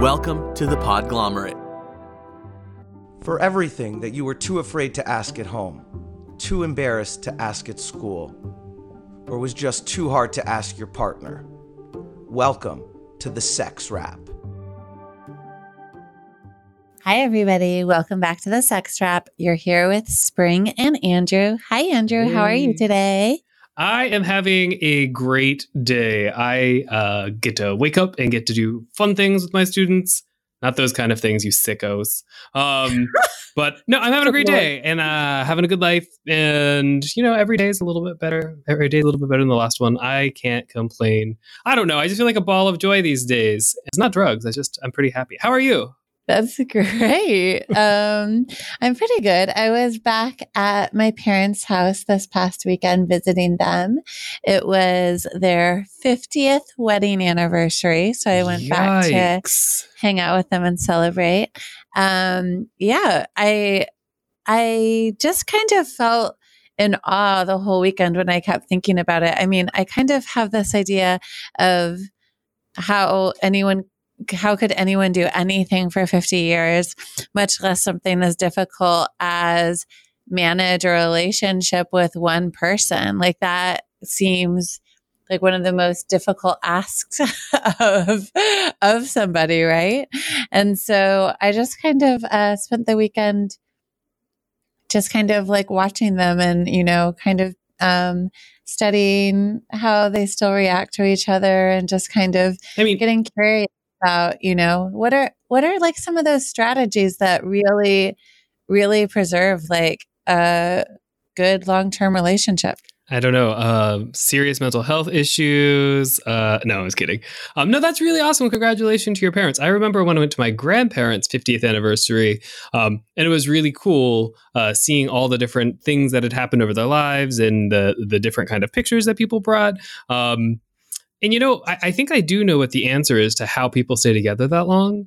Welcome to the Podglomerate. For everything that you were too afraid to ask at home, too embarrassed to ask at school, or was just too hard to ask your partner, welcome to the Sex Wrap. Hi, everybody. Welcome back to the Sex Wrap. You're here with Spring and Andrew. Hi, Andrew. How are you today? I am having a great day. I uh, get to wake up and get to do fun things with my students. Not those kind of things, you sickos. Um, but no, I'm having a great day and uh, having a good life. And, you know, every day is a little bit better. Every day a little bit better than the last one. I can't complain. I don't know. I just feel like a ball of joy these days. It's not drugs. I just, I'm pretty happy. How are you? That's great. Um, I'm pretty good. I was back at my parents' house this past weekend visiting them. It was their 50th wedding anniversary. So I went back to hang out with them and celebrate. Um, yeah, I I just kind of felt in awe the whole weekend when I kept thinking about it. I mean, I kind of have this idea of how anyone how could anyone do anything for 50 years, much less something as difficult as manage a relationship with one person? Like that seems like one of the most difficult asks of of somebody, right? And so I just kind of uh, spent the weekend just kind of like watching them and you know kind of um, studying how they still react to each other and just kind of I mean, getting curious about you know what are what are like some of those strategies that really really preserve like a good long-term relationship I don't know, uh, serious mental health issues. Uh, no, I was kidding. Um, no, that's really awesome. Congratulations to your parents. I remember when I went to my grandparents' 50th anniversary, um, and it was really cool uh, seeing all the different things that had happened over their lives and the the different kind of pictures that people brought. Um, and you know, I, I think I do know what the answer is to how people stay together that long.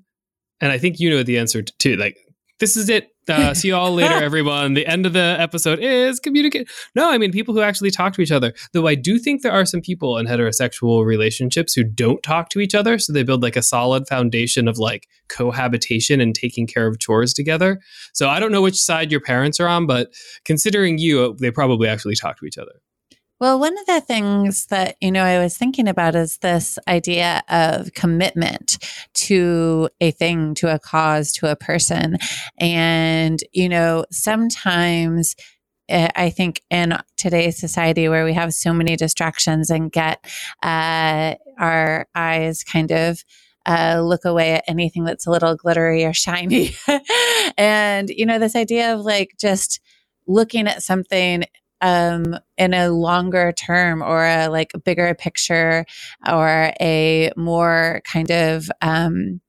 And I think you know the answer t- too. Like, this is it. Uh, see you all later, everyone. The end of the episode is communicate. No, I mean people who actually talk to each other. Though I do think there are some people in heterosexual relationships who don't talk to each other, so they build like a solid foundation of like cohabitation and taking care of chores together. So I don't know which side your parents are on, but considering you, they probably actually talk to each other. Well, one of the things that, you know, I was thinking about is this idea of commitment to a thing, to a cause, to a person. And, you know, sometimes eh, I think in today's society where we have so many distractions and get uh, our eyes kind of uh, look away at anything that's a little glittery or shiny. and, you know, this idea of like just looking at something um, in a longer term or a like bigger picture or a more kind of um,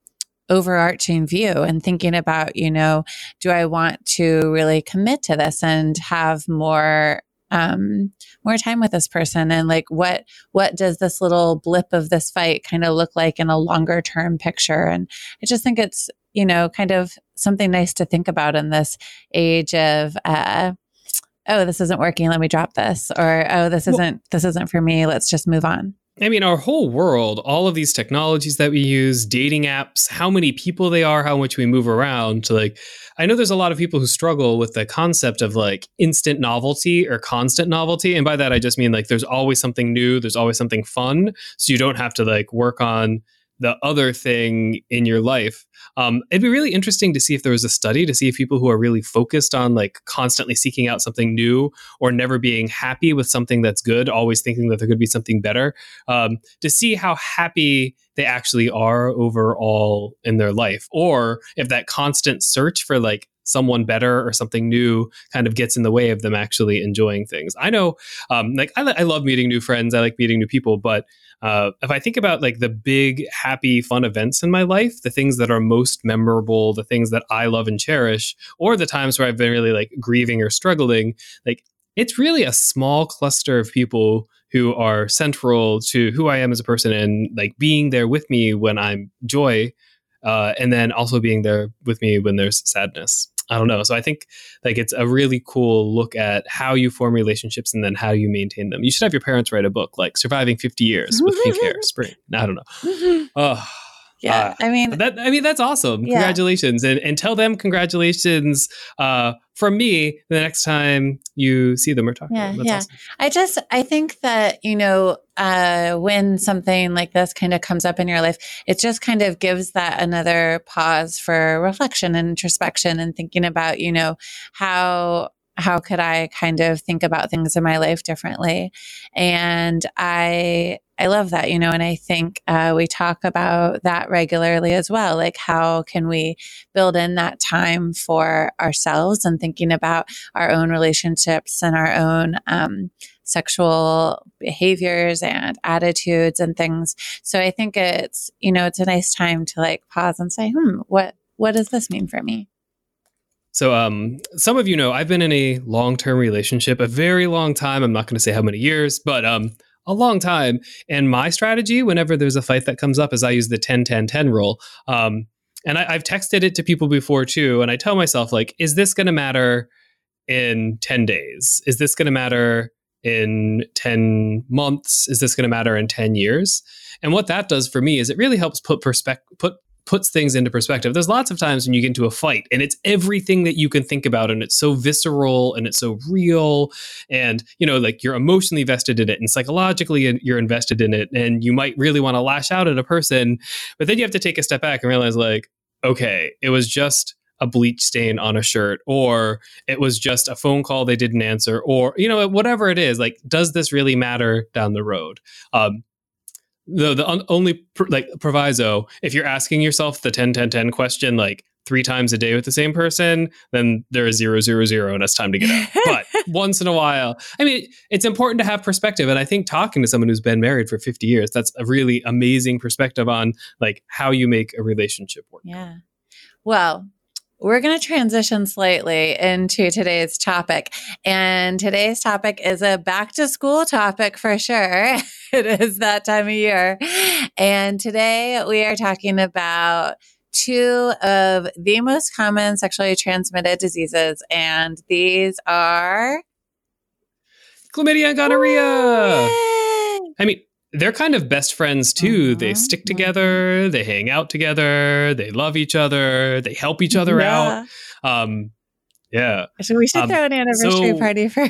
overarching view and thinking about, you know, do I want to really commit to this and have more um more time with this person? And like what what does this little blip of this fight kind of look like in a longer term picture? And i just think it's you know kind of something nice to think about in this age of uh oh this isn't working let me drop this or oh this isn't this isn't for me let's just move on I mean, our whole world, all of these technologies that we use, dating apps, how many people they are, how much we move around. To like, I know there's a lot of people who struggle with the concept of like instant novelty or constant novelty. And by that, I just mean like there's always something new, there's always something fun. So you don't have to like work on the other thing in your life. Um, it'd be really interesting to see if there was a study to see if people who are really focused on like constantly seeking out something new or never being happy with something that's good, always thinking that there could be something better, um, to see how happy they actually are overall in their life, or if that constant search for like someone better or something new kind of gets in the way of them actually enjoying things. I know, um, like I, I love meeting new friends, I like meeting new people, but uh, if I think about like the big, happy, fun events in my life, the things that are most memorable, the things that I love and cherish, or the times where I've been really like grieving or struggling, like it's really a small cluster of people who are central to who I am as a person and like being there with me when I'm joy, uh, and then also being there with me when there's sadness. I don't know. So I think like it's a really cool look at how you form relationships and then how you maintain them. You should have your parents write a book like Surviving 50 Years with Pink Hair, Spring. I don't know. Oh, Yeah. Uh, I mean, that I mean that's awesome. Yeah. Congratulations, and and tell them congratulations uh, from me the next time you see them or talk Yeah, to them. That's yeah. awesome. I just I think that you know uh, when something like this kind of comes up in your life, it just kind of gives that another pause for reflection and introspection and thinking about you know how how could I kind of think about things in my life differently, and I I love that you know, and I think uh, we talk about that regularly as well. Like how can we build in that time for ourselves and thinking about our own relationships and our own um, sexual behaviors and attitudes and things. So I think it's, you know, it's a nice time to like pause and say, hmm, what, what does this mean for me? So, um, some of you know I've been in a long-term relationship, a very long time. I'm not going to say how many years, but um, a long time. And my strategy, whenever there's a fight that comes up, is I use the 10-10-10 rule. Um, and I, I've texted it to people before too, and I tell myself like, is this going to matter in 10 days? Is this going to matter in 10 months? Is this going to matter in 10 years? And what that does for me is it really helps put perspective put puts things into perspective. There's lots of times when you get into a fight and it's everything that you can think about and it's so visceral and it's so real and you know like you're emotionally vested in it and psychologically you're invested in it and you might really want to lash out at a person but then you have to take a step back and realize like okay, it was just a bleach stain on a shirt or it was just a phone call they didn't answer or you know whatever it is like does this really matter down the road um the the un- only pr- like proviso if you're asking yourself the 10 10 10 question like three times a day with the same person then there is zero zero zero and it's time to get out but once in a while i mean it's important to have perspective and i think talking to someone who's been married for 50 years that's a really amazing perspective on like how you make a relationship work Yeah. Well, we're going to transition slightly into today's topic. And today's topic is a back to school topic for sure. it is that time of year. And today we are talking about two of the most common sexually transmitted diseases. And these are chlamydia and gonorrhea Yay! i mean they're kind of best friends too. They Mhm, stick together, they hang out together, they love each other, they help each other out. Yeah. Um, yeah. So we should Um, throw an anniversary so- party for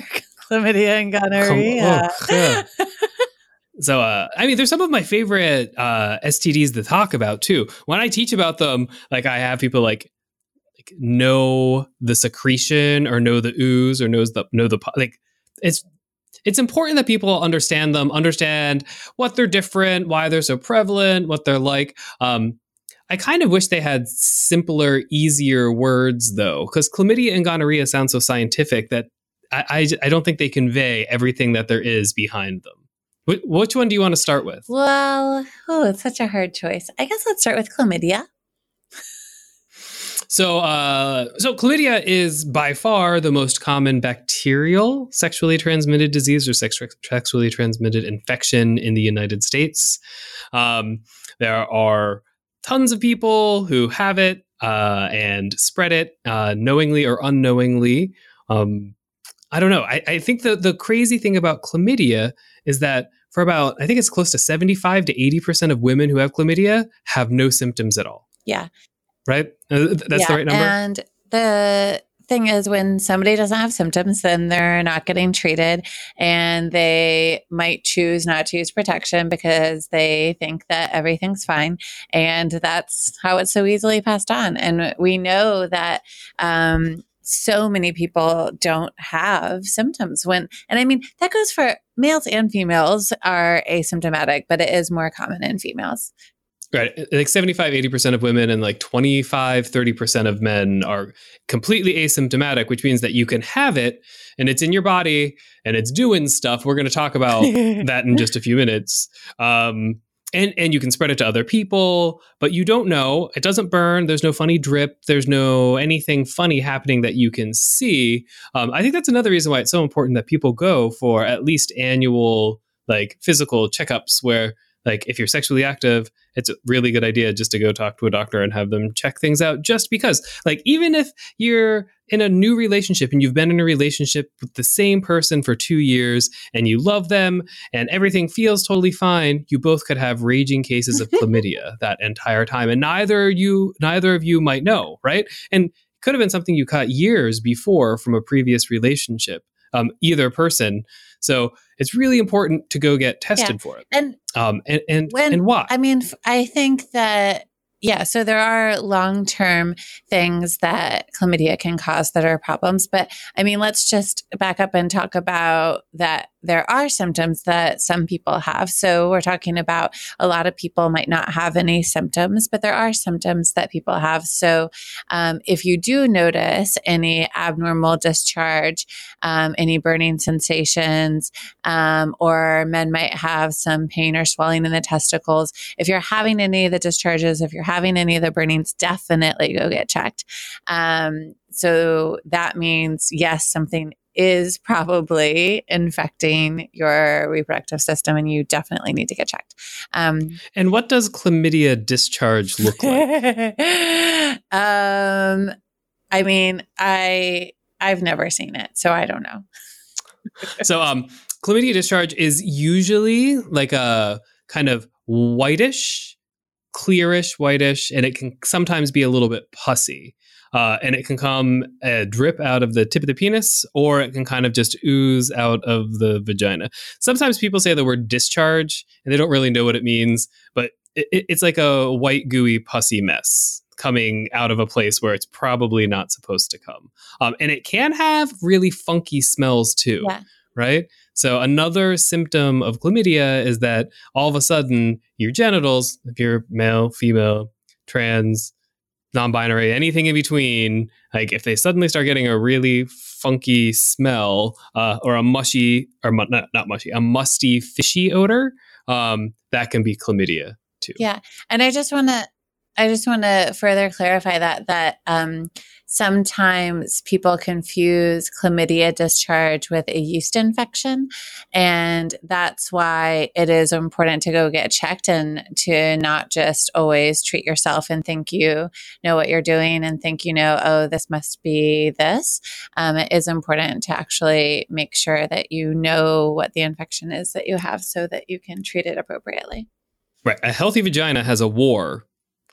chlamydia and gonorrhea. oh, yeah. So, uh, I mean, there's some of my favorite uh, STDs to talk about too. When I teach about them, like I have people like, like know the secretion or know the ooze or knows the know the like it's it's important that people understand them, understand what they're different, why they're so prevalent, what they're like. Um, I kind of wish they had simpler, easier words though, because chlamydia and gonorrhea sound so scientific that I, I, I don't think they convey everything that there is behind them. Wh- which one do you want to start with? Well, oh, it's such a hard choice. I guess let's start with chlamydia. So, uh, so chlamydia is by far the most common bacterial sexually transmitted disease or sex- sexually transmitted infection in the United States. Um, there are tons of people who have it uh, and spread it uh, knowingly or unknowingly. Um, I don't know. I, I think the the crazy thing about chlamydia is that for about I think it's close to seventy five to eighty percent of women who have chlamydia have no symptoms at all. Yeah. Right? Uh, th- That's the right number. And the thing is, when somebody doesn't have symptoms, then they're not getting treated and they might choose not to use protection because they think that everything's fine. And that's how it's so easily passed on. And we know that, um, so many people don't have symptoms when, and I mean, that goes for males and females are asymptomatic, but it is more common in females. Right. Like 75, 80% of women and like 25, 30% of men are completely asymptomatic, which means that you can have it and it's in your body and it's doing stuff. We're going to talk about that in just a few minutes. Um, and, and you can spread it to other people, but you don't know. It doesn't burn. There's no funny drip. There's no anything funny happening that you can see. Um, I think that's another reason why it's so important that people go for at least annual like physical checkups where like if you're sexually active it's a really good idea just to go talk to a doctor and have them check things out just because like even if you're in a new relationship and you've been in a relationship with the same person for two years and you love them and everything feels totally fine, you both could have raging cases of chlamydia that entire time. And neither you neither of you might know, right? And it could have been something you caught years before from a previous relationship, um, either person. So it's really important to go get tested Yeah. for it. And Um, and and, When- and why? I mean, I think that, yeah, so there are long term things that chlamydia can cause that are problems. But I mean, let's just back up and talk about that there are symptoms that some people have. So we're talking about a lot of people might not have any symptoms, but there are symptoms that people have. So um, if you do notice any abnormal discharge, um, any burning sensations, um, or men might have some pain or swelling in the testicles. If you're having any of the discharges, if you're having any of the burnings, definitely go get checked. Um, so that means, yes, something is probably infecting your reproductive system and you definitely need to get checked. Um, and what does chlamydia discharge look like? um, I mean, I I've never seen it, so I don't know. so um chlamydia discharge is usually like a kind of whitish clearish whitish and it can sometimes be a little bit pussy uh, and it can come a drip out of the tip of the penis or it can kind of just ooze out of the vagina sometimes people say the word discharge and they don't really know what it means but it- it's like a white gooey pussy mess coming out of a place where it's probably not supposed to come um, and it can have really funky smells too Yeah. right? So another symptom of chlamydia is that all of a sudden your genitals, if you're male, female, trans, non-binary, anything in between, like if they suddenly start getting a really funky smell uh, or a mushy or mu- not, not mushy, a musty, fishy odor, um, that can be chlamydia too. Yeah. And I just want to I just want to further clarify that that um, sometimes people confuse chlamydia discharge with a yeast infection, and that's why it is important to go get checked and to not just always treat yourself and think you know what you're doing and think you know oh this must be this. Um, it is important to actually make sure that you know what the infection is that you have so that you can treat it appropriately. Right. A healthy vagina has a war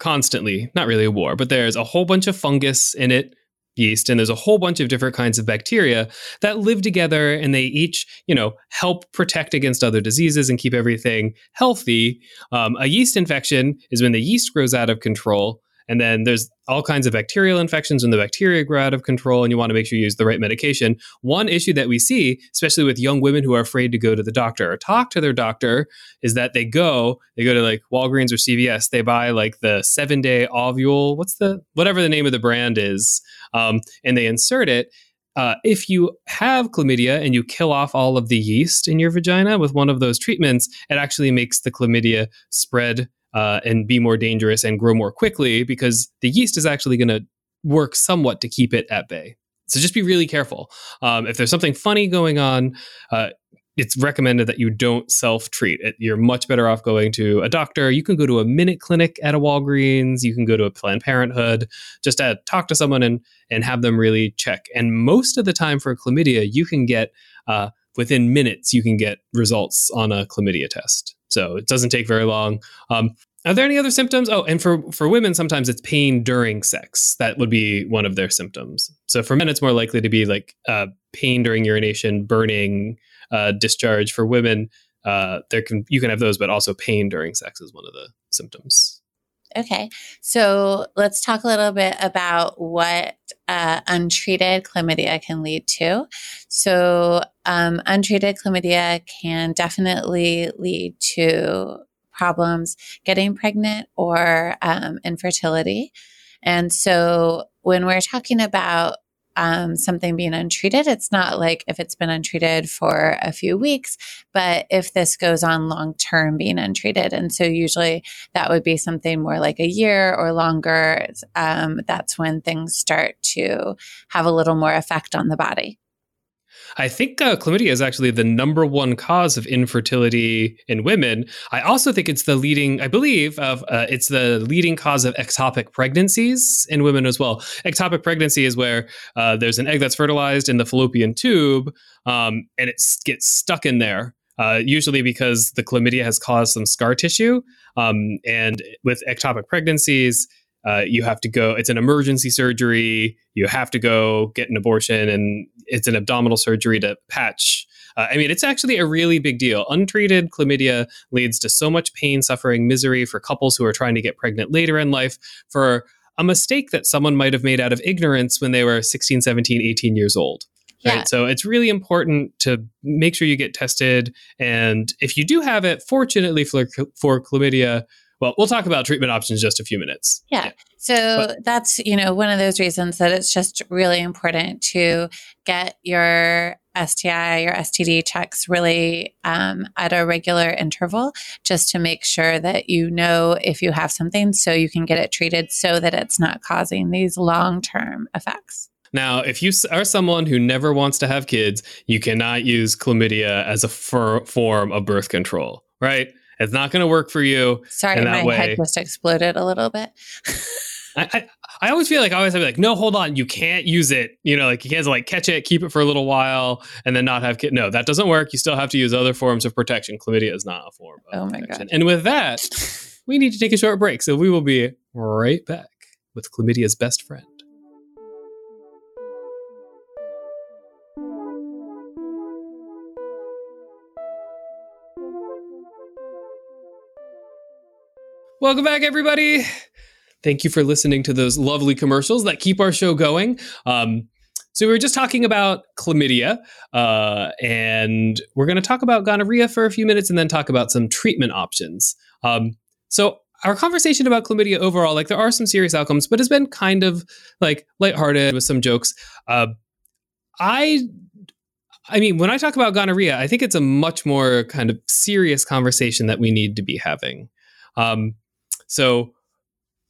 constantly. Not really a war, but there's a whole bunch of fungus in it, yeast, and there's a whole bunch of different kinds of bacteria that live together and they each, you know, help protect against other diseases and keep everything healthy. Um, a yeast infection is when the yeast grows out of control. And then there's all kinds of bacterial infections when the bacteria grow out of control, and you want to make sure you use the right medication. One issue that we see, especially with young women who are afraid to go to the doctor or talk to their doctor, is that they go, they go to like Walgreens or CVS, they buy like the seven day ovule, what's the, whatever the name of the brand is, um, and they insert it. Uh, if you have chlamydia and you kill off all of the yeast in your vagina with one of those treatments, it actually makes the chlamydia spread uh, and be more dangerous and grow more quickly because the yeast is actually going to work somewhat to keep it at bay. So just be really careful. Um, if there's something funny going on, uh, it's recommended that you don't self treat. You're much better off going to a doctor. You can go to a minute clinic at a Walgreens. You can go to a Planned Parenthood. Just to talk to someone and and have them really check. And most of the time for chlamydia, you can get uh, within minutes. You can get results on a chlamydia test. So it doesn't take very long. Um, are there any other symptoms? Oh, and for for women, sometimes it's pain during sex. That would be one of their symptoms. So for men, it's more likely to be like uh, pain during urination, burning, uh, discharge. For women, uh, there can you can have those, but also pain during sex is one of the symptoms. Okay, so let's talk a little bit about what uh, untreated chlamydia can lead to. So, um, untreated chlamydia can definitely lead to problems getting pregnant or um, infertility. And so, when we're talking about um, something being untreated, it's not like if it's been untreated for a few weeks, but if this goes on long term being untreated. And so, usually, that would be something more like a year or longer. Um, that's when things start to have a little more effect on the body. I think uh, chlamydia is actually the number one cause of infertility in women. I also think it's the leading, I believe, of uh, it's the leading cause of ectopic pregnancies in women as well. Ectopic pregnancy is where uh, there's an egg that's fertilized in the fallopian tube, um, and it gets stuck in there. Uh, usually because the chlamydia has caused some scar tissue, um, and with ectopic pregnancies, uh, you have to go it's an emergency surgery you have to go get an abortion and it's an abdominal surgery to patch uh, i mean it's actually a really big deal untreated chlamydia leads to so much pain suffering misery for couples who are trying to get pregnant later in life for a mistake that someone might have made out of ignorance when they were 16 17 18 years old Right. Yeah. So it's really important to make sure you get tested. And if you do have it, fortunately for, for chlamydia, well, we'll talk about treatment options just a few minutes. Yeah. yeah. So but, that's, you know, one of those reasons that it's just really important to get your STI or STD checks really um, at a regular interval just to make sure that you know if you have something so you can get it treated so that it's not causing these long term effects. Now, if you are someone who never wants to have kids, you cannot use chlamydia as a for- form of birth control, right? It's not going to work for you. Sorry, my way. head just exploded a little bit. I, I, I, always feel like I always have to be like, no, hold on, you can't use it. You know, like you can't like catch it, keep it for a little while, and then not have kid. No, that doesn't work. You still have to use other forms of protection. Chlamydia is not a form. oh my protection. god! And with that, we need to take a short break. So we will be right back with chlamydia's best friend. Welcome back, everybody. Thank you for listening to those lovely commercials that keep our show going. Um, so we were just talking about chlamydia, uh, and we're going to talk about gonorrhea for a few minutes, and then talk about some treatment options. Um, so our conversation about chlamydia overall, like there are some serious outcomes, but has been kind of like lighthearted with some jokes. Uh, I I mean, when I talk about gonorrhea, I think it's a much more kind of serious conversation that we need to be having. Um, so,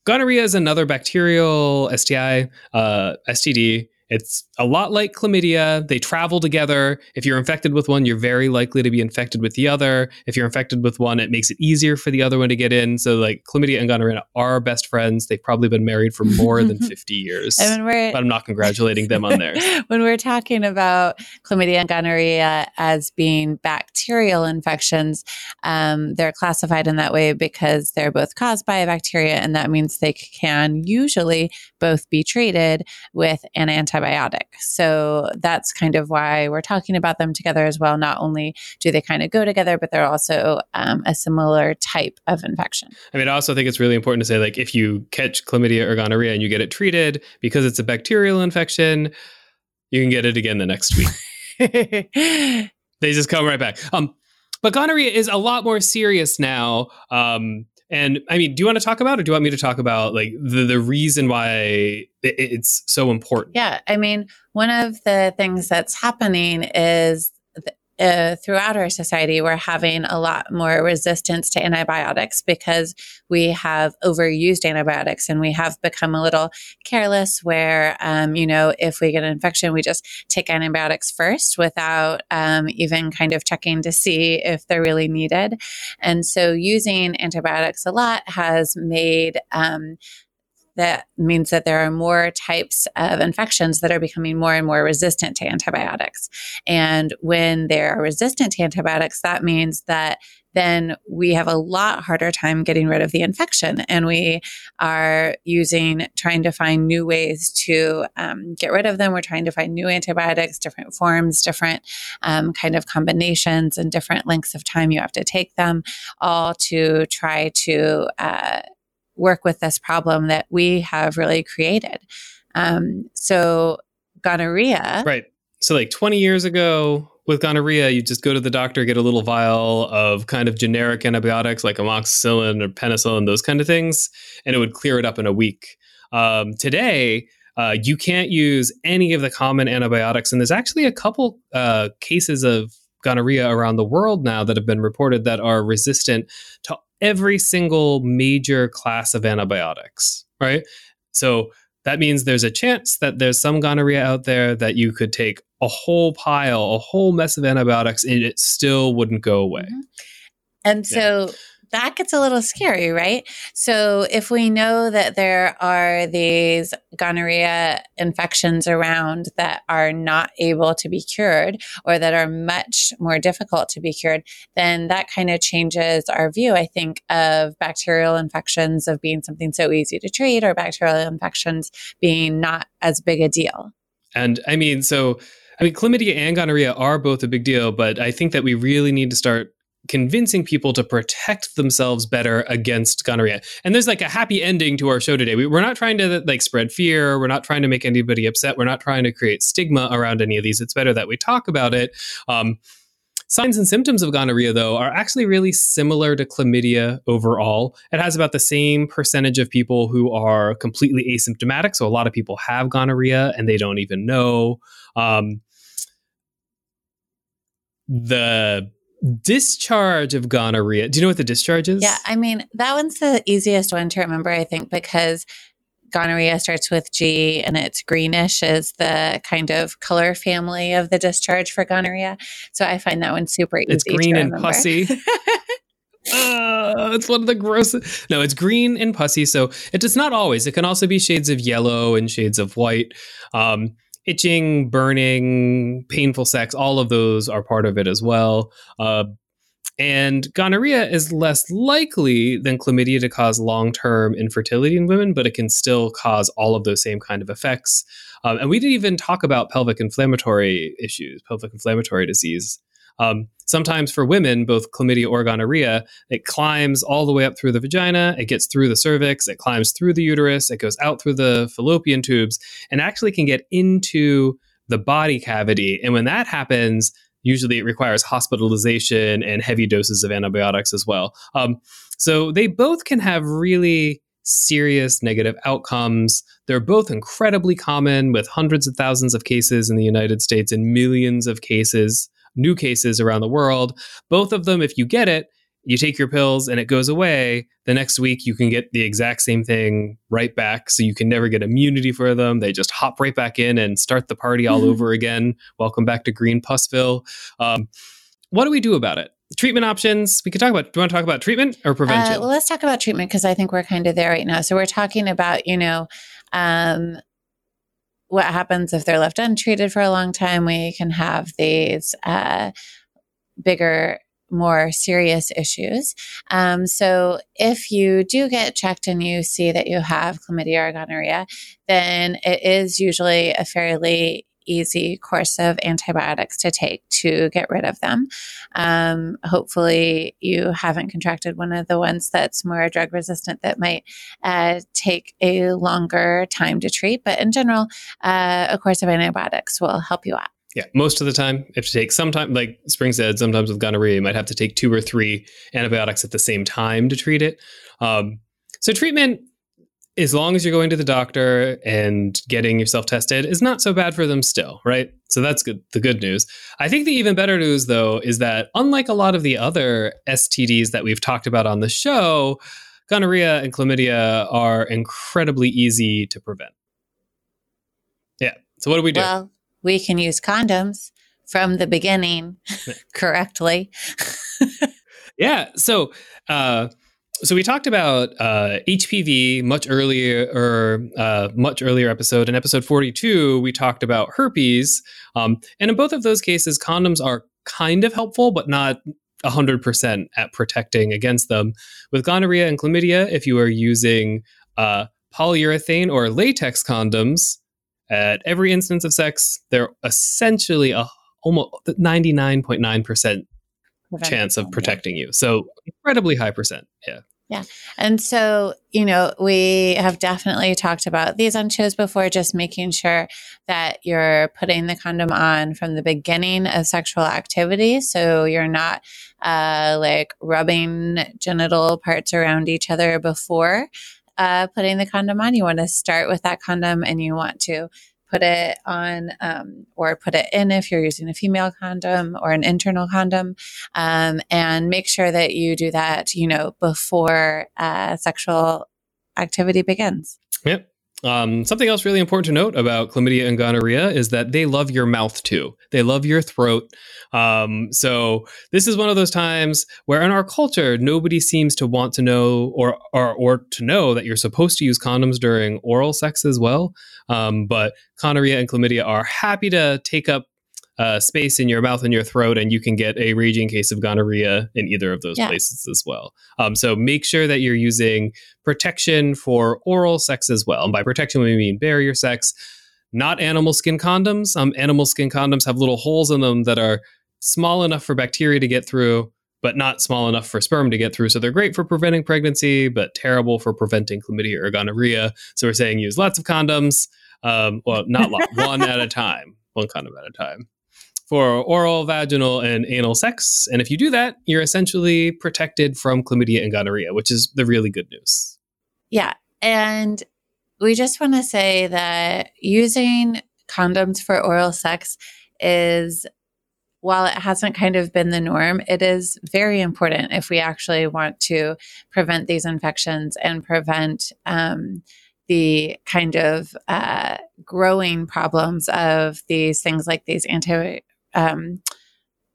gonorrhea is another bacterial STI, uh, STD. It's a lot like chlamydia. They travel together. If you're infected with one, you're very likely to be infected with the other. If you're infected with one, it makes it easier for the other one to get in. So, like chlamydia and gonorrhea are best friends. They've probably been married for more than 50 years. And but I'm not congratulating them on theirs. when we're talking about chlamydia and gonorrhea as being bacterial infections, um, they're classified in that way because they're both caused by a bacteria, and that means they can usually both be treated with an antibiotic antibiotic. So that's kind of why we're talking about them together as well. Not only do they kind of go together, but they're also um, a similar type of infection. I mean, I also think it's really important to say like if you catch chlamydia or gonorrhea and you get it treated because it's a bacterial infection, you can get it again the next week. they just come right back. Um, but gonorrhea is a lot more serious now. Um, and I mean, do you want to talk about, or do you want me to talk about like the the reason why it's so important? Yeah, I mean, one of the things that's happening is uh, throughout our society, we're having a lot more resistance to antibiotics because we have overused antibiotics and we have become a little careless where, um, you know, if we get an infection, we just take antibiotics first without um, even kind of checking to see if they're really needed. And so using antibiotics a lot has made um, that means that there are more types of infections that are becoming more and more resistant to antibiotics. And when they're resistant to antibiotics, that means that then we have a lot harder time getting rid of the infection. And we are using, trying to find new ways to um, get rid of them. We're trying to find new antibiotics, different forms, different um, kind of combinations, and different lengths of time you have to take them, all to try to uh, work with this problem that we have really created. Um, so, gonorrhea. Right. So, like 20 years ago, with gonorrhea, you just go to the doctor, get a little vial of kind of generic antibiotics like amoxicillin or penicillin, those kind of things, and it would clear it up in a week. Um, today, uh, you can't use any of the common antibiotics, and there's actually a couple uh, cases of gonorrhea around the world now that have been reported that are resistant to every single major class of antibiotics, right? So that means there's a chance that there's some gonorrhea out there that you could take a whole pile, a whole mess of antibiotics, and it still wouldn't go away. Mhm. And so that gets a little scary, right? So if we know that there are these gonorrhea infections around that are not able to be cured or that are much more difficult to be cured, then that kind of changes our view, I think, of bacterial infections of being something so easy to treat or bacterial infections being not as big a deal. And I mean, so I mean, chlamydia and gonorrhea are both a big deal, but I think that we really need to start convincing people to protect themselves better against gonorrhea. And there's like a happy ending to our show today. We, we're not trying to like spread fear. We're not trying to make anybody upset. We're not trying to create stigma around any of these. It's better that we talk about it. Um, Signs and symptoms of gonorrhea, though, are actually really similar to chlamydia overall. It has about the same percentage of people who are completely asymptomatic. So, a lot of people have gonorrhea and they don't even know. Um, the discharge of gonorrhea. Do you know what the discharge is? Yeah, I mean, that one's the easiest one to remember, I think, because gonorrhea starts with G and it's greenish is the kind of color family of the discharge for gonorrhea. So I find that one super easy. It's green to and pussy. Uh, it's one of the grossest. No, it's green and pussy. So it does not always. It can also be shades of yellow and shades of white. Um, itching, burning, painful sex, all of those are part of it as well. Uh, and gonorrhea is less likely than chlamydia to cause long term infertility in women, but it can still cause all of those same kind of effects. Um, and we didn't even talk about pelvic inflammatory issues, pelvic inflammatory disease. Um, sometimes for women, both chlamydia or gonorrhea, it climbs all the way up through the vagina, it gets through the cervix, it climbs through the uterus, it goes out through the fallopian tubes, and actually can get into the body cavity. And when that happens, usually it requires hospitalization and heavy doses of antibiotics as well. Um, so they both can have really serious negative outcomes. They're both incredibly common with hundreds of thousands of cases in the United States and millions of cases, new cases around the world. Both of them, if you get it, you take your pills and it goes away. The next week, you can get the exact same thing right back. So you can never get immunity for them. They just hop right back in and start the party all over again. Welcome back to Green Pussville. Um, what do we do about it? Treatment options. We could talk about. Do you want to talk about treatment or prevention? Uh, well, let's talk about treatment because I think we're kind of there right now. So we're talking about, you know, um, what happens if they're left untreated for a long time. We can have these uh, bigger more serious issues. Um, so if you do get checked and you see that you have chlamydia or gonorrhea, then it is usually a fairly easy course of antibiotics to take to get rid of them. Um, hopefully, you haven't contracted one of the ones that's more drug resistant that might uh, take a longer time to treat. But in general, uh, a course of antibiotics will help you out. Yeah, most of the time, if you take some time, like Spring said, sometimes with gonorrhea, you might have to take two or three antibiotics at the same time to treat it. Um, so, treatment, as long as you're going to the doctor and getting yourself tested, is not so bad for them still, right? So, that's good. The good news. I think the even better news, though, is that unlike a lot of the other STDs that we've talked about on the show, gonorrhea and chlamydia are incredibly easy to prevent. Yeah. So, what do we do? Well, we can use condoms from the beginning correctly. Yeah. So, uh, so we talked about uh, HPV much earlier, or uh, much earlier episode. In episode forty-two, we talked about herpes, um, and in both of those cases, condoms are kind of helpful, but not hundred percent at protecting against them. With gonorrhea and chlamydia, if you are using uh, polyurethane or latex condoms at every instance of sex, they're essentially a almost ninety-nine point nine percent chance of protecting you. So incredibly high percent. Yeah. Yeah. And so, you know, we have definitely talked about these on shows before, just making sure that you're putting the condom on from the beginning of sexual activity. So you're not uh, like rubbing genital parts around each other before uh, putting the condom on. You want to start with that condom and you want to put it on um, or put it in if you're using a female condom or an internal condom um, and make sure that you do that you know before uh, sexual activity begins Yep. Um, something else really important to note about chlamydia and gonorrhea is that they love your mouth too. They love your throat. Um, so this is one of those times where in our culture, nobody seems to want to know or, or, or to know that you're supposed to use condoms during oral sex as well. Um, but gonorrhea and chlamydia are happy to take up uh, space in your mouth and your throat, and you can get a raging case of gonorrhea in either of those yeah. places as well. Um, so make sure that you're using protection for oral sex as well. And by protection, we mean barrier sex, not animal skin condoms. Um, animal skin condoms have little holes in them that are small enough for bacteria to get through, but not small enough for sperm to get through. So they're great for preventing pregnancy, but terrible for preventing chlamydia or gonorrhea. So we're saying use lots of condoms. Um, well, not lot, one at a time, one condom at a time for oral, vaginal, and anal sex. And if you do that, you're essentially protected from chlamydia and gonorrhea, which is the really good news. Yeah. And we just want to say that using condoms for oral sex is while it hasn't kind of been the norm, it is very important if we actually want to prevent these infections and prevent um, the kind of uh, growing problems of these things like these anti um,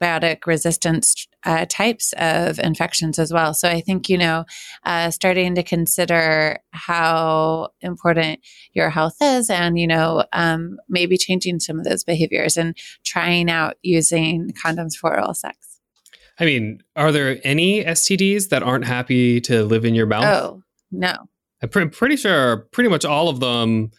biotic resistance uh, types of infections as well. So I think, you know, uh, starting to consider how important your health is and, you know, um, maybe changing some of those behaviors and trying out using condoms for oral sex. I mean, are there any STDs that aren't happy to live in your mouth? Oh, no. I'm pre- pretty sure pretty much all of them.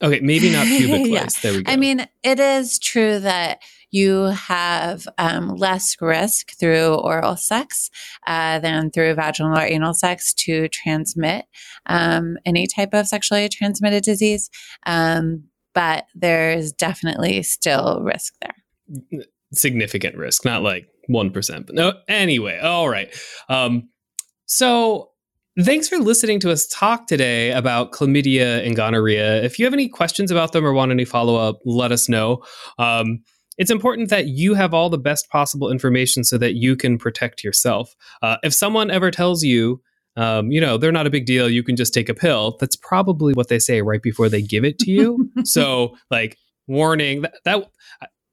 Okay, maybe not pubic yeah. There we go. I mean, it is true that you have um, less risk through oral sex uh, than through vaginal or anal sex to transmit um, any type of sexually transmitted disease. Um, but there's definitely still risk there. Significant risk, not like 1%. But no, anyway, all right. Um, so Thanks for listening to us talk today about chlamydia and gonorrhea. If you have any questions about them or want any follow up, let us know. Um, it's important that you have all the best possible information so that you can protect yourself. Uh, if someone ever tells you, um, you know, they're not a big deal, you can just take a pill, that's probably what they say right before they give it to you. so, like, warning that, that,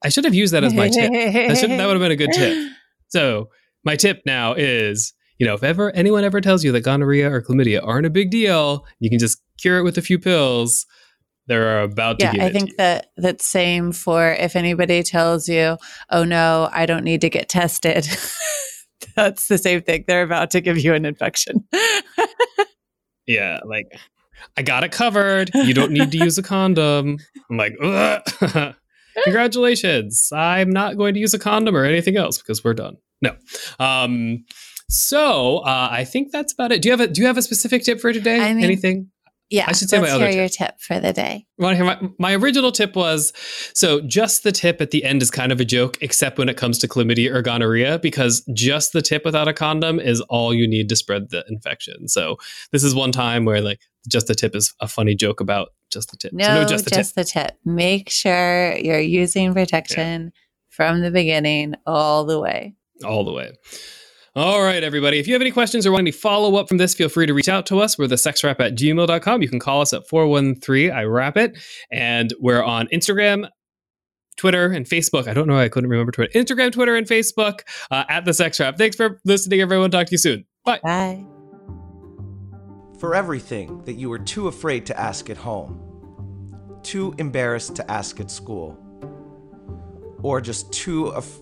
I should have used that as my tip. That, should, that would have been a good tip. So, my tip now is you know, if ever anyone ever tells you that gonorrhea or chlamydia aren't a big deal, you can just cure it with a few pills they're about to yeah i think that that's same for if anybody tells you oh no i don't need to get tested that's the same thing. They're about to give you an infection. Yeah like i got it covered. You don't need to use a condom. I'm like congratulations. I'm not going to use a condom or anything else because we're done. No. Um so uh, I think that's about it. Do you have a Do you have a specific tip for today? I mean, Anything? Yeah, I should say let's my other hear tip. your tip for the day. My, my original tip was so just the tip at the end is kind of a joke, except when it comes to chlamydia or gonorrhea, because just the tip without a condom is all you need to spread the infection. So this is one time where like just the tip is a funny joke about just the tip. No, so no just, the, just tip. the tip. Make sure you're using protection yeah. from the beginning all the way. All the way. All right, everybody. If you have any questions or want any follow up from this, feel free to reach out to us. We're the sexwrap at gmail.com. You can call us at 413 I wrap it. And we're on Instagram, Twitter, and Facebook. I don't know. I couldn't remember Twitter. Instagram, Twitter, and Facebook uh, at the sex wrap. Thanks for listening, everyone. Talk to you soon. Bye. Bye. For everything that you were too afraid to ask at home, too embarrassed to ask at school, or just too. Af-